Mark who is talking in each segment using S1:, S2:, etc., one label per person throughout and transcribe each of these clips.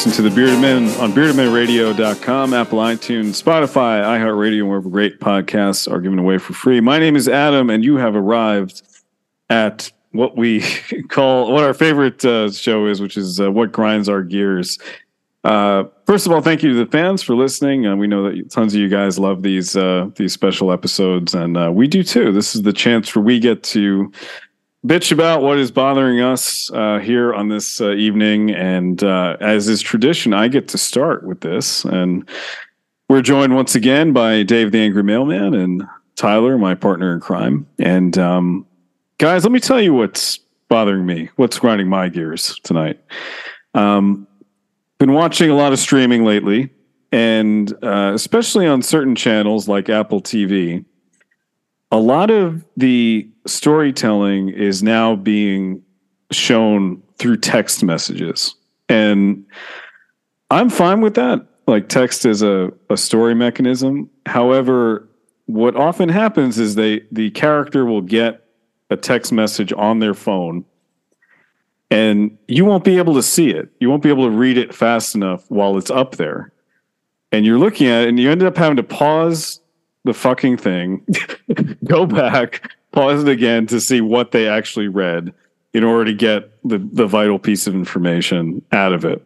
S1: listen to the Bearded Men on beardedmenradio.com, Apple iTunes, Spotify, iHeartRadio, wherever great podcasts are given away for free. My name is Adam, and you have arrived at what we call what our favorite uh, show is, which is uh, what grinds our gears. Uh, first of all, thank you to the fans for listening. Uh, we know that tons of you guys love these uh, these special episodes, and uh, we do too. This is the chance where we get to bitch about what is bothering us uh, here on this uh, evening. And uh, as is tradition, I get to start with this. And we're joined once again by Dave the Angry Mailman and Tyler, my partner in crime. And um, guys, let me tell you what's bothering me, what's grinding my gears tonight. Um, been watching a lot of streaming lately, and uh, especially on certain channels like Apple TV a lot of the storytelling is now being shown through text messages. And I'm fine with that. Like text is a, a story mechanism. However, what often happens is they the character will get a text message on their phone and you won't be able to see it. You won't be able to read it fast enough while it's up there. And you're looking at it and you end up having to pause the fucking thing, go back, pause it again to see what they actually read in order to get the, the vital piece of information out of it.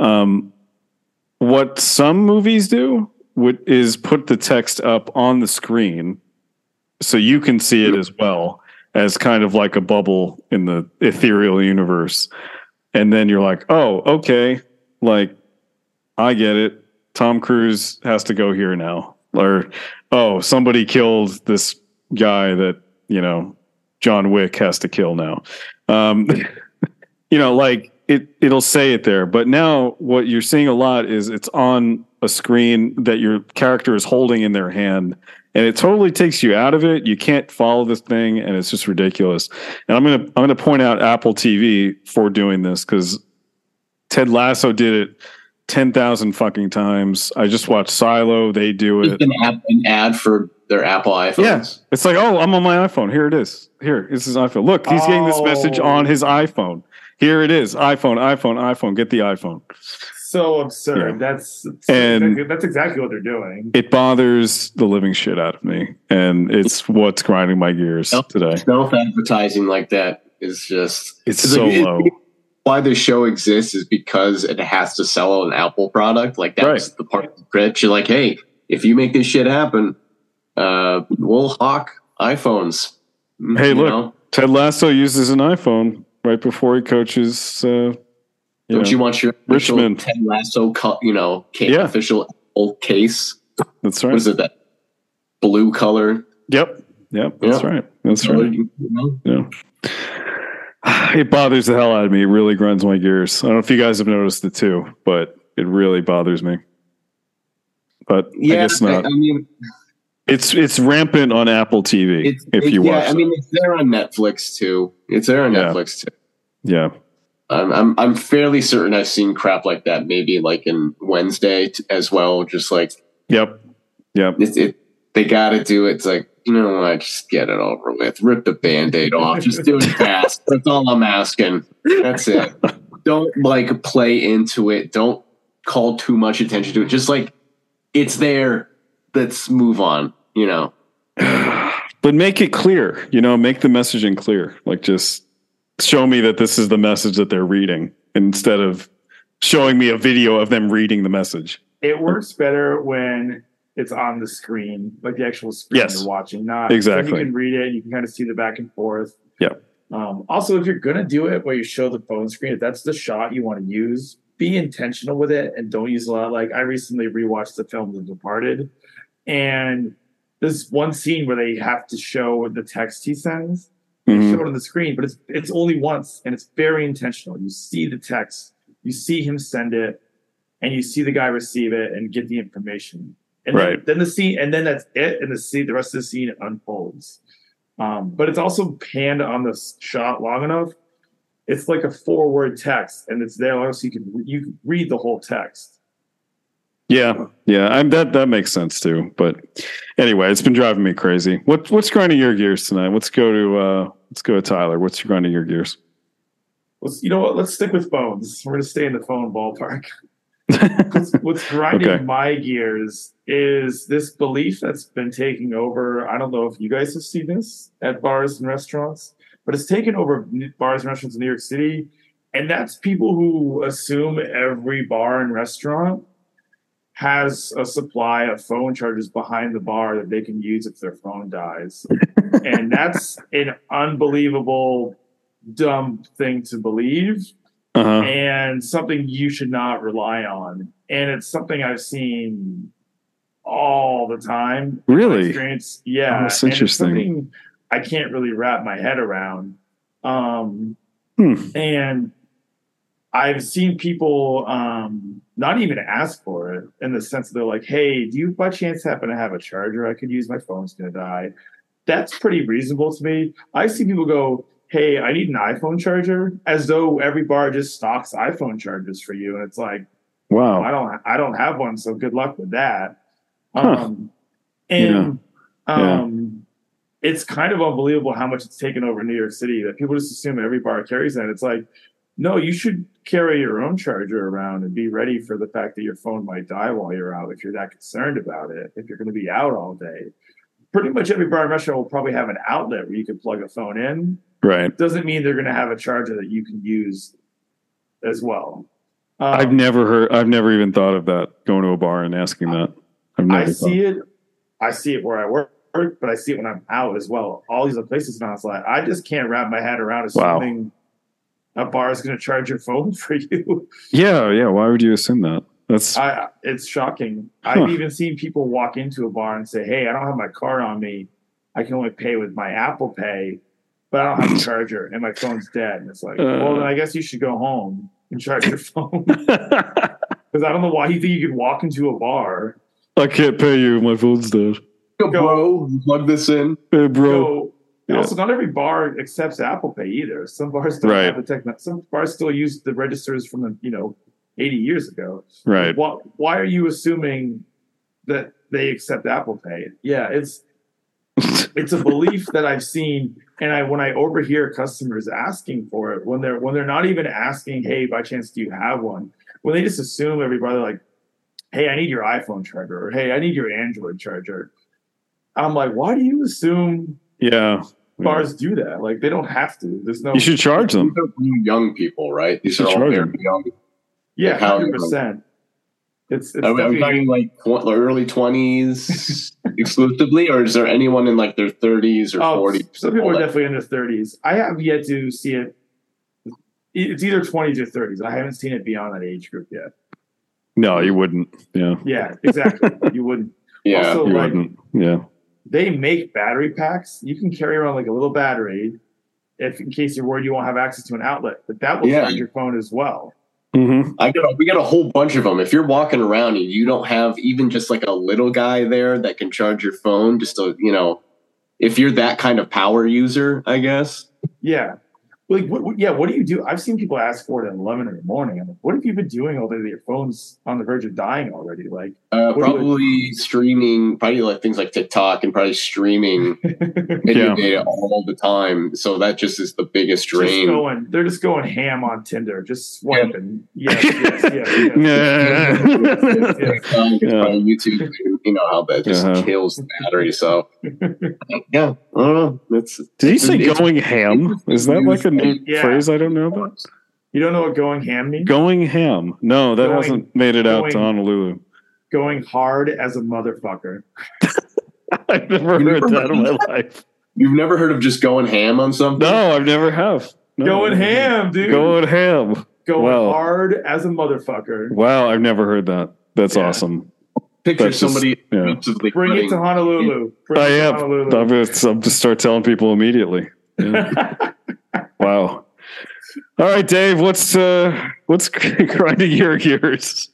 S1: Um, what some movies do is put the text up on the screen so you can see it as well as kind of like a bubble in the ethereal universe. And then you're like, oh, okay, like I get it. Tom Cruise has to go here now or oh, somebody killed this guy that you know John Wick has to kill now. Um, you know, like it it'll say it there, but now what you're seeing a lot is it's on a screen that your character is holding in their hand and it totally takes you out of it. You can't follow this thing, and it's just ridiculous. And I'm gonna I'm gonna point out Apple TV for doing this because Ted Lasso did it ten thousand fucking times. I just watched Silo; they do it.
S2: An, app, an ad for their Apple iPhones.
S1: Yeah, it's like, oh, I'm on my iPhone. Here it is. Here, this is iPhone. Look, he's oh. getting this message oh. on his iPhone. Here it is. iPhone, iPhone, iPhone. Get the iPhone.
S3: So absurd. Yeah. That's and that's exactly what they're doing.
S1: It bothers the living shit out of me, and it's what's grinding my gears today.
S2: Self advertising like that is just
S1: it's, it's so like, low. It,
S2: why the show exists is because it has to sell an Apple product. Like that's right. the part of the pitch. You're like, hey, if you make this shit happen, uh, we'll hawk iPhones.
S1: Mm, hey, you look, know? Ted Lasso uses an iPhone right before he coaches. Uh,
S2: you Don't know, you want your Richmond Ted Lasso, you know, case, yeah. official Apple case?
S1: That's right.
S2: What is it? That blue color.
S1: Yep. Yep. That's yep. right. That's right. You know? Yeah. it bothers the hell out of me. It really grinds my gears. I don't know if you guys have noticed it too, but it really bothers me. But yeah, I guess not. I, I mean, it's it's rampant on Apple TV if you watch.
S2: Yeah, I mean, it's there on Netflix too. It's there on yeah. Netflix too.
S1: Yeah.
S2: I'm, I'm I'm fairly certain I've seen crap like that maybe like in Wednesday t- as well. Just like
S1: yep, yep.
S2: It, it, they got to do it. It's like you know what? Just get it over with. Rip the band-aid off. Just do it fast. That's all I'm asking. That's it. Don't like play into it. Don't call too much attention to it. Just like it's there. Let's move on, you know.
S1: But make it clear, you know, make the messaging clear. Like just show me that this is the message that they're reading instead of showing me a video of them reading the message.
S3: It works better when it's on the screen, like the actual screen yes. you're watching. Not
S1: exactly.
S3: You can read it. You can kind of see the back and forth.
S1: Yeah.
S3: Um, also, if you're gonna do it where you show the phone screen, if that's the shot you want to use, be intentional with it and don't use a lot. Like I recently rewatched the film The Departed, and there's one scene where they have to show the text he sends. They mm-hmm. show it on the screen, but it's it's only once, and it's very intentional. You see the text, you see him send it, and you see the guy receive it and get the information and right. then, then, the scene, and then that's it, and the scene, the rest of the scene unfolds. Um, but it's also panned on the shot long enough. It's like a four-word text, and it's there long so you can you can read the whole text.
S1: Yeah, yeah, I'm that that makes sense too. But anyway, it's been driving me crazy. What what's grinding your gears tonight? Let's go to uh let's go to Tyler. What's grinding your gears?
S3: let's you know what? Let's stick with phones. We're gonna stay in the phone ballpark. what's, what's grinding
S1: Okay.
S3: my gears is this belief that's been taking over. I don't know if you guys have seen this at bars and restaurants, but it's taken over bars and restaurants in New York City. And that's people who assume every bar and restaurant has a supply of phone chargers behind the bar that they can use if their phone dies. and that's an unbelievable, dumb thing to believe
S1: Uh-huh.
S3: and something you should not rely on. And it's something I've seen all the time.
S1: Really?
S3: Experience, yeah.
S1: Oh, that's interesting.
S3: I can't really wrap my head around. Um,
S1: Hmm.
S3: And I've seen people um, not even ask for it in the sense that they're like, "Hey, do you by chance happen to have a charger I could use? My phone's gonna die." That's pretty reasonable to me. I see people go, "Hey, I need an iPhone charger," as though every bar just stocks iPhone chargers for you, and it's like,
S1: Wow.
S3: I don't, I don't have one, so good luck with that.
S1: Huh.
S3: Um, and
S1: Yeah.
S3: um, it's kind of unbelievable how much it's taken over New York City that people just assume every bar carries that. It's like, no, you should carry your own charger around and be ready for the fact that your phone might die while you're out if you're that concerned about it. If you're going to be out all day, pretty much every bar and restaurant will probably have an outlet where you can plug a phone in.
S1: Right.
S3: Doesn't mean they're going to have a charger that you can use as well. Um,
S1: I've never heard. I've never even thought of that. Going to a bar and asking that.
S3: I see it. I see it where I work, but I see it when I'm out as well. All these other places now, it's like I just can't wrap my head around
S1: Wow.
S3: assuming a bar is going to charge your phone for you.
S1: Yeah. Yeah. Why would you assume that? That's
S3: I, it's shocking.
S1: Huh.
S3: I've even seen people walk into a bar and say, "Hey, I don't have my card on me. I can only pay with my Apple Pay, but I don't have a charger and my phone's dead." And it's like,
S1: Uh.
S3: well, then I guess you should go home and charge your phone because I don't know why you think you could walk into a bar,
S1: I can't pay you. My phone's dead.
S2: Go, bro, plug this in.
S1: Hey, bro.
S3: go.
S1: Yeah.
S3: Also, not every bar accepts Apple Pay either. Some bars don't
S1: Right.
S3: have the tech. Some bars still use the registers from the you know eighty years ago.
S1: Right.
S3: Why, why are you assuming that they accept Apple Pay? Yeah, it's it's a belief that I've seen, and I when I overhear customers asking for it when they're when they're not even asking, "Hey, by chance, do you have one?" When they just assume everybody like, "Hey, I need your iPhone charger," or "Hey, I need your Android charger." I'm like, why do you assume
S1: yeah.
S3: bars do that? Like, they don't have to. There's no.
S1: You should charge them.
S2: These are new young people, right? These
S1: You
S2: are all
S1: charge
S2: very
S1: them.
S2: young.
S3: yeah, hundred percent. It's, it's
S2: Are we, are we talking like tw- early twenties exclusively, or is there anyone in like their thirties or
S3: Oh,
S2: forties?
S3: some people are definitely in their thirties. I have yet to see it. It's either twenties or thirties. I haven't seen it beyond that age group yet.
S1: No, you wouldn't. Yeah.
S3: Yeah, exactly. you wouldn't.
S2: Yeah,
S3: Also,
S1: You
S3: like
S1: wouldn't. Yeah.
S3: they make battery packs. You can carry around like a little battery, if in case you're worried you won't have access to an outlet. But that will
S2: Yeah.
S3: charge your phone as well.
S1: Hmm
S2: I got a, we got a whole bunch of them. If you're walking around and you don't have even just like a little guy there that can charge your phone, just to you know, if you're that kind of power user, I guess.
S3: Yeah. Like, what, what- yeah, what do you do? I've seen people ask for it at 11 in the morning. I'm like, what have you been doing all day that your phone's on the verge of dying already? Like,
S2: Uh,
S3: What you-
S2: probably streaming, probably like things like TikTok and probably streaming
S1: Yeah.
S2: data all the time. So that just is the biggest
S3: just
S2: drain.
S3: going, they're just going ham on Tinder, just swiping. Yes, yes, yes, yes.
S1: Yeah.
S3: yes.
S2: Um, it's
S1: Yeah.
S2: probably YouTube, you know how that just
S1: Uh-huh.
S2: kills the battery. So yeah, I don't know. It's
S1: Did you say
S2: It's-
S1: going ham? Is that like a new
S3: Yeah.
S1: phrase I don't know about?
S3: You don't know what going ham means?
S1: Going ham. No, that
S3: Going-
S1: hasn't made it out to Honolulu.
S3: Going hard as a motherfucker.
S1: I've never
S2: You
S1: heard
S2: never
S1: that in my
S2: heard
S1: life.
S2: you've never heard of just going ham on something.
S1: No, I've never have. No.
S3: Going ham, dude.
S1: Going ham.
S3: going
S1: wow.
S3: hard as a motherfucker.
S1: Wow, I've never heard that. That's
S3: Yeah.
S1: awesome.
S2: Picture
S1: That's just-
S2: somebody
S1: yeah.
S2: aggressively
S3: Bring it to Honolulu. Bring
S1: I
S3: it
S1: am.
S3: Honolulu.
S1: I'm just, I'm start telling people immediately. Yeah. wow. All right, Dave. What's uh, what's grinding your gears?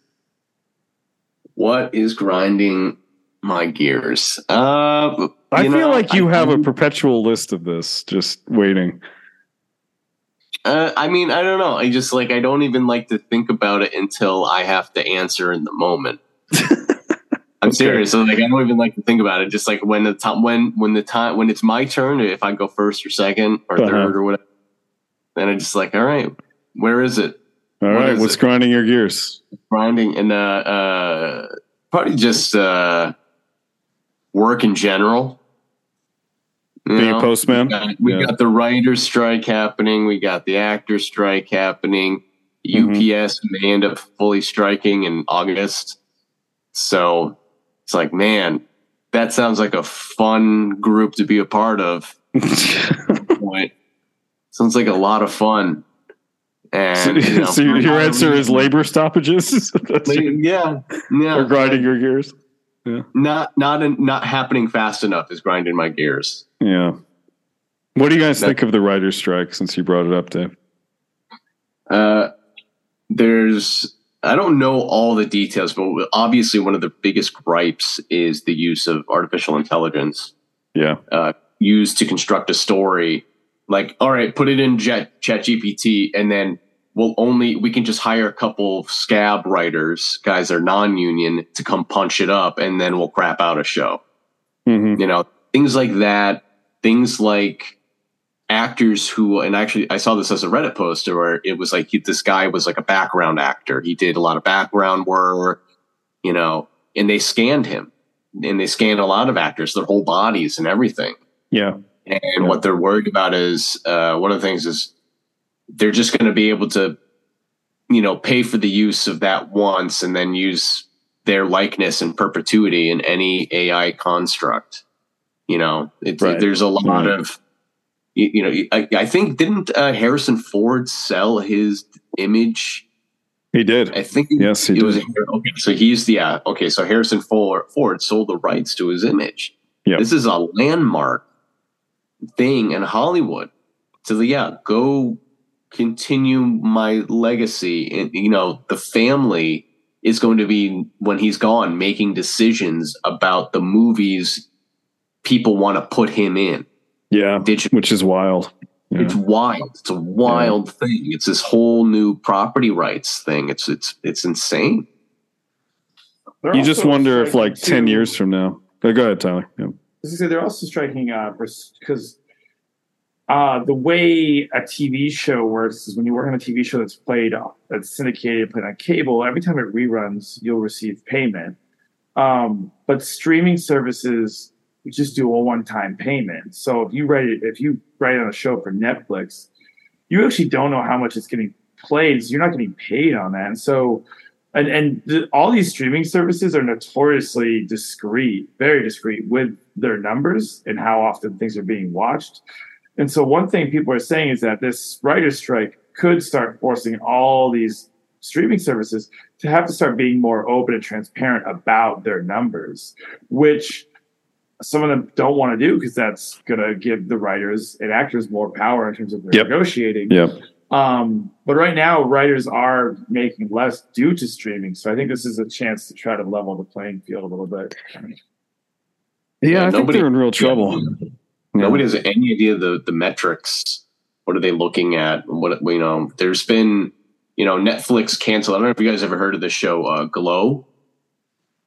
S2: What is grinding my gears? Uh,
S1: I feel
S2: know,
S1: like you
S2: I-
S1: have
S2: I-
S1: a perpetual list of this, just waiting.
S2: Uh, I mean, I don't know. I just like I don't even like to think about it until I have to answer in the moment. I'm
S1: Okay.
S2: serious. So like I don't even like to think about it. Just like when the time when when the time when it's my turn, if I go first or second or
S1: Uh-huh.
S2: third or whatever, then I just like all right. Where is it?
S1: All
S2: What
S1: right, what's
S2: it?
S1: grinding your gears?
S2: Grinding and uh, uh, probably just uh, work in general. You
S1: Being a postman?
S2: We, got, we
S1: Yeah.
S2: got the writer's strike happening. We got the actor's strike happening. UPS may end up fully striking in August. So it's like, man, that sounds like a fun group to be a part of. Sounds like a lot of fun. And
S1: so,
S2: you know,
S1: so your, answer is labor stoppages?
S2: Yeah, yeah.
S1: or grinding your gears? Yeah.
S2: Not not not happening fast enough is grinding my gears.
S1: Yeah. What do you guys think of the writer's strike since you brought it up, Dave?
S2: Uh, there's I don't know all the details, but obviously one of the biggest gripes is the use of artificial intelligence
S1: Yeah.
S2: uh, used to construct a story. Like, all right, put it in Jet Chat GPT, and then we'll only we can just hire a couple of scab writers, guys that are non-union, to come punch it up, and then we'll crap out a show.
S1: hmm
S2: you know things like that things like actors who and actually i saw this as a reddit post where it was like he, this guy was like a background actor he did a lot of background work you know and they scanned him and they scanned a lot of actors their whole bodies and everything
S1: Yeah.
S2: and
S1: Yeah.
S2: what they're worried about is uh, one of the things is they're just going to be able to, you know, pay for the use of that once and then use their likeness in perpetuity in any AI construct. You know, it's,
S1: Right.
S2: there's a lot
S1: Right.
S2: of, you, you know, I, I think didn't uh, Harrison Ford sell his image?
S1: He did.
S2: I think
S1: Yes, he
S2: it
S1: did.
S2: was okay. So he's the yeah. Okay, so Harrison Ford, Ford sold the rights to his image.
S1: Yeah.
S2: This is a landmark thing in Hollywood. So yeah, go continue my legacy, and you know the family is going to be when he's gone making decisions about the movies people want to put him in.
S1: Yeah.
S2: Digital.
S1: Which is wild. Yeah.
S2: It's wild. It's a wild thing. It's this whole new property rights thing. It's it's it's insane.
S3: They're
S1: You just wonder if,
S3: striking
S1: like, 10 years from now. Go go ahead, Tyler. Yeah.
S3: As I say, they're also striking uh because uh the way a TV show works is when you work on a TV show that's played that's syndicated, played on cable, every time it reruns, you'll receive payment. Um, but streaming services just do a one-time payment. So if you write it, if you write on a show for Netflix, you actually don't know how much it's getting played. So you're not getting paid on that. And so and and the, all these streaming services are notoriously discreet, very discreet with their numbers and how often things are being watched. And so one thing people are saying is that this writer's strike could start forcing all these streaming services to have to start being more open and transparent about their numbers, which some of them don't want to do because that's going to give the writers and actors more power in terms of their
S1: Yep.
S3: negotiating.
S1: Yep.
S3: Um, but right now, writers are making less due to streaming. So I think this is a chance to try to level the playing field a little bit.
S1: Yeah,
S2: Yeah,
S1: I think
S2: nobody-
S1: they're in real trouble.
S2: Nobody has any idea the the metrics. What are they looking at? What you know? There's been you know Netflix canceled. I don't know if you guys ever heard of the show uh, Glow,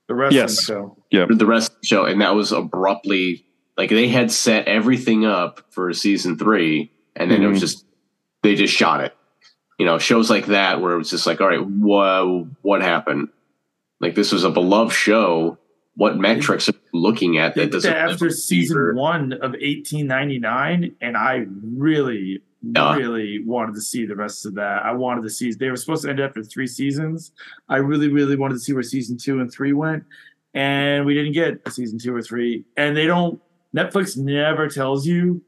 S3: The wrestling
S1: Yes.
S3: show.
S2: or the rest of the show, and that was abruptly like they had set everything up for season three, and then it was
S1: Mhm.
S2: just they just shot it. You know, shows like that where it was just like, all right, whoa, what happened? Like this was a beloved show. What metrics are you looking at that doesn't
S3: after season one of 1899, and I really,
S2: Yeah.
S3: really wanted to see the rest of that. I wanted to see. They were supposed to end after three seasons. I really, really wanted to see where season two and three went, and we didn't get a season two or three. And they don't. Netflix never tells you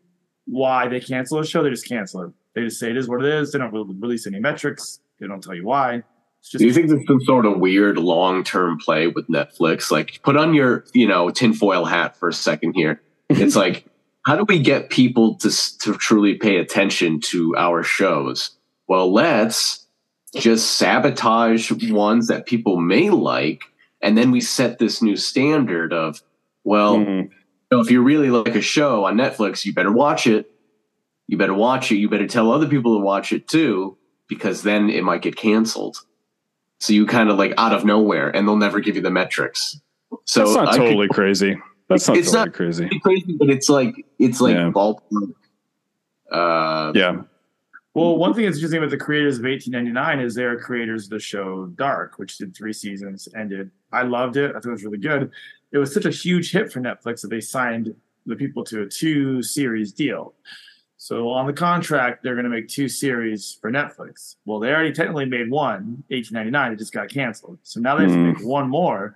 S3: why they cancel a show. They just cancel it. They just say it is what it is. They don't really release any metrics. They don't tell you why. It's just
S2: Do you think there's some sort of weird long term play with Netflix? Like, put on your, you know, tinfoil hat for a second here. It's like, how do we get people to to truly pay attention to our shows? Well, let's just sabotage ones that people may like, and then we set this new standard of, well,
S1: Mhm.
S2: so if you really like a show on Netflix, you better watch it. You better watch it. You better tell other people to watch it too, because then it might get canceled. So you kind of like out of nowhere, and they'll never give you the metrics. So
S1: That's not
S2: I could-
S1: totally crazy. That's not
S2: It's
S1: totally
S2: not-
S1: crazy.
S2: crazy, but it's like it's like
S1: Yeah.
S2: ballpark. Uh,
S1: Yeah.
S3: Well, one thing that's interesting about the creators of 1899 is they're creators of the show Dark, which did three seasons, ended. I loved it. I thought it was really good. It was such a huge hit for Netflix that they signed the people to a two series deal. So on the contract, they're going to make two series for Netflix. Well, they already technically made one, 1899. It just got canceled. So now they have to
S1: Mm.
S3: make one more.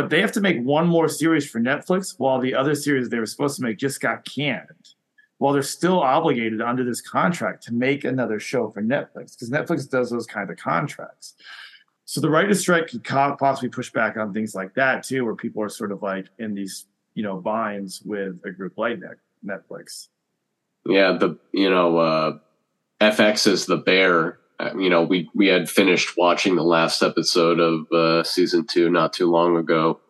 S3: But they have to make one more series for Netflix while the other series they were supposed to make just got canned. While they're still obligated under this contract to make another show for Netflix because Netflix does those kind of contracts. So the writer's strike could co- possibly push back on things like that too, where people are sort of like in these, you know, binds with a group like Net- Netflix.
S2: Yeah, the you know uh, FX is the bear. Uh, You know, we we had finished watching the last episode of uh, season two not too long ago,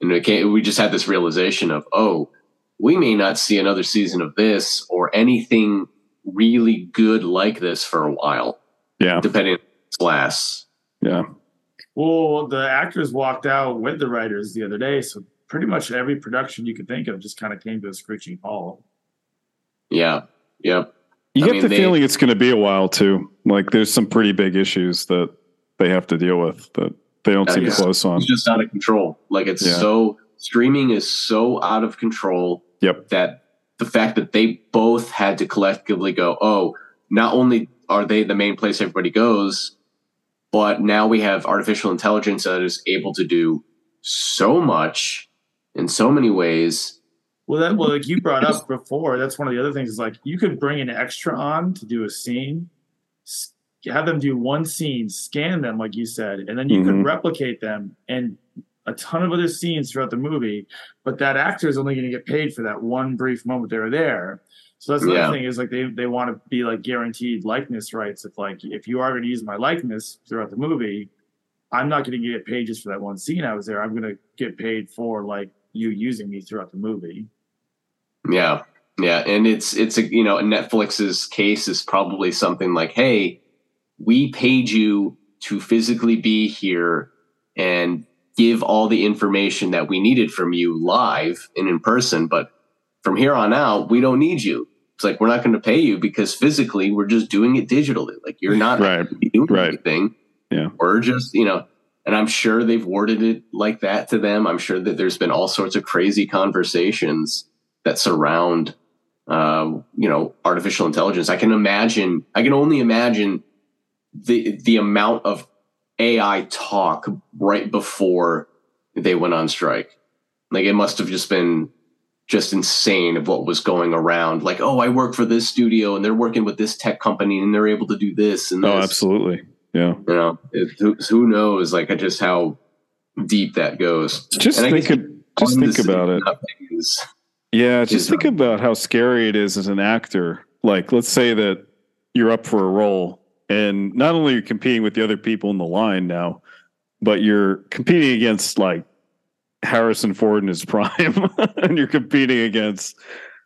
S2: and it came, we just had this realization of oh, we may not see another season of this or anything really good like this for a while,
S1: Yeah.
S2: depending on its class.
S1: Yeah.
S3: Well, the actors walked out with the writers the other day, so pretty much every production you could think of just kind of came to a screeching halt.
S2: Yeah, yep.
S1: You
S2: I
S1: get
S2: mean,
S1: the
S2: they-
S1: feeling it's going to be a while too. Like there's some pretty big issues that they have to deal with that they don't
S2: uh,
S1: seem
S2: yeah.
S1: close on.
S2: It's just out of control. Like it's
S1: Yeah.
S2: so streaming is so out of control
S1: Yep.
S2: that the fact that they both had to collectively go, oh, not only are they the main place everybody goes, but now we have artificial intelligence that is able to do so much in so many ways.
S3: Well, that well, like you brought up before, that's one of the other things. Is like you could bring an extra on to do a scene, have them do one scene, scan them, like you said, and then you
S1: Mhm.
S3: could replicate them and a ton of other scenes throughout the movie. But that actor is only going to get paid for that one brief moment they were there. So that's the
S2: Yeah.
S3: other thing is like they they want to be like guaranteed likeness rights. If like if you are going to use my likeness throughout the movie, I'm not going to get paid just for that one scene I was there. I'm going to get paid for like you using me throughout the movie.
S2: Yeah. Yeah. And it's, it's a, you know, Netflix's case is probably something like, hey, we paid you to physically be here and give all the information that we needed from you live and in person. But from here on out, we don't need you. It's like, we're not going to pay you because physically we're just doing it digitally. Like you're not
S1: Right.
S2: doing
S1: Right.
S2: anything.
S1: Yeah.
S2: We're just, you know, and I'm sure they've worded it like that to them. I'm sure that there's been all sorts of crazy conversations that surround, uh, you know, artificial intelligence. I can imagine, I can only imagine the the amount of AI talk right before they went on strike. Like it must have just been just insane of what was going around. Like, oh, I work for this studio and they're working with this tech company and they're able to do this and
S1: Oh, absolutely. Yeah.
S2: You know, it, who, who knows? Like, just how deep that goes.
S1: Just
S2: And
S1: think of, just think about it.
S2: is-
S1: Yeah, just think about how scary it is as an actor. Like, let's say that you're up for a role, and not only you're you competing with the other people in the line now, but you're competing against like Harrison Ford in his prime, and you're competing against,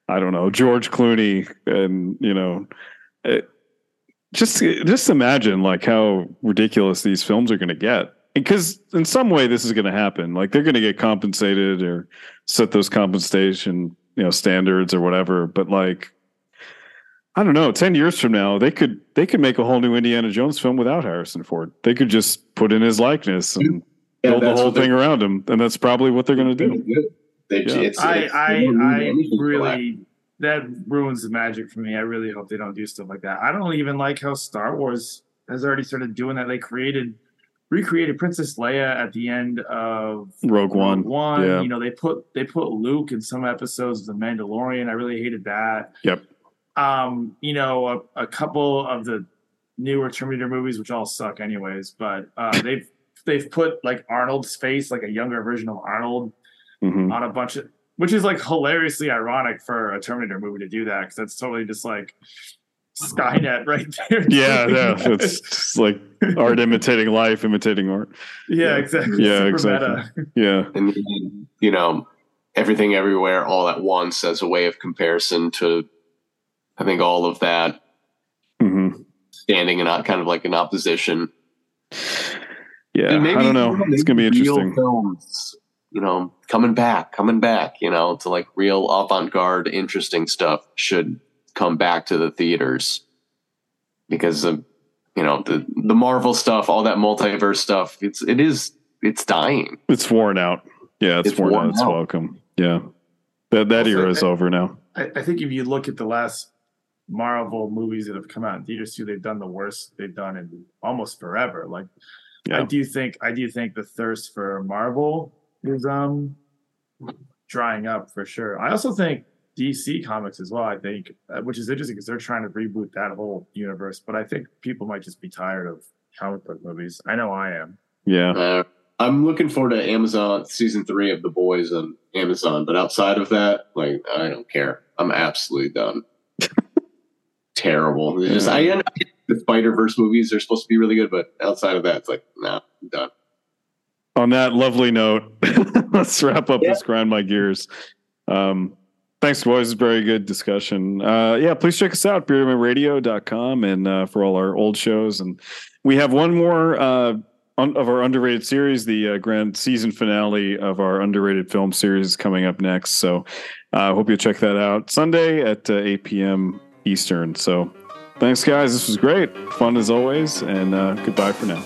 S1: I don't know, George Clooney, and you know, it, just just imagine like how ridiculous these films are going to get. Because in some way, this is going to happen. Like they're going to get compensated or set those compensation you know standards or whatever but like i don't know 10 years from now they could they could make a whole new indiana jones film without harrison ford they could just put in his likeness and
S2: Yeah,
S1: build the whole thing around him and that's probably what they're going to do
S2: do. They,
S1: Yeah.
S2: it's,
S3: I
S2: it's-
S3: I
S2: they
S3: I
S2: anything for that.
S3: really that ruins the magic for me. I really hope they don't do stuff like that. I don't even like how Star Wars has already started doing that. They created recreated Princess Leia at the end of
S1: rogue one
S3: One,
S1: yeah.
S3: you know, they put they put Luke in some episodes of The Mandalorian. I really hated that.
S1: Yep.
S3: Um, you know, a, a couple of the newer Terminator movies, which all suck anyways, but uh, they've they've put like Arnold's face, like a younger version of Arnold,
S1: Mhm.
S3: on a bunch of which is like hilariously ironic for a Terminator movie to do that because that's totally just like Skynet right there.
S1: yeah yeah it's like art imitating life imitating art
S3: yeah,
S1: yeah.
S3: exactly.
S1: Yeah,
S3: Super
S1: exactly.
S3: meta.
S1: yeah
S2: and then, you know everything everywhere all at once as a way of comparison to i think all of that
S1: hmm
S2: standing in a kind of like an opposition
S1: yeah
S2: And maybe,
S1: i don't know
S2: you
S1: it's going to be interesting
S2: films you know coming back coming back you know to like real avant-garde interesting stuff should come back to the theaters because of you know the the Marvel stuff, all that multiverse stuff. It's it is it's dying.
S1: It's worn out. Yeah, it's,
S2: It's
S1: worn,
S2: worn
S1: out. It's
S2: out.
S1: welcome. Yeah, that that
S3: Also,
S1: era is
S3: I-
S1: over now.
S3: I, I think if you look at the last Marvel movies that have come out in theaters too, they've done the worst they've done in almost forever. Like I do think I do think the thirst for Marvel is um drying up for sure. I also think DC Comics as well. I think, uh, which is interesting because they're trying to reboot that whole universe. But I think people might just be tired of comic book movies. I know I am.
S1: yeah.
S2: Uh, I'm looking forward to Amazon season three of The Boys on Amazon, but outside of that, like I don't care. I'm absolutely done. Terrible. It's just I end up the Spider Verse movies are supposed to be really good, but outside of that, it's like nah, I'm done.
S1: On that lovely note, let's wrap up this grind my gears. Um, thanks, boys. Very good discussion. Uh, yeah, please check us out, beardedmenradio.com and uh, for all our old shows. And we have one more uh, un- of our underrated series, the uh, grand season finale of our underrated film series is coming up next. So I uh, hope you'll check that out Sunday at uh, 8 p.m. Eastern. So thanks, guys. This was great. Fun as always. And goodbye for now.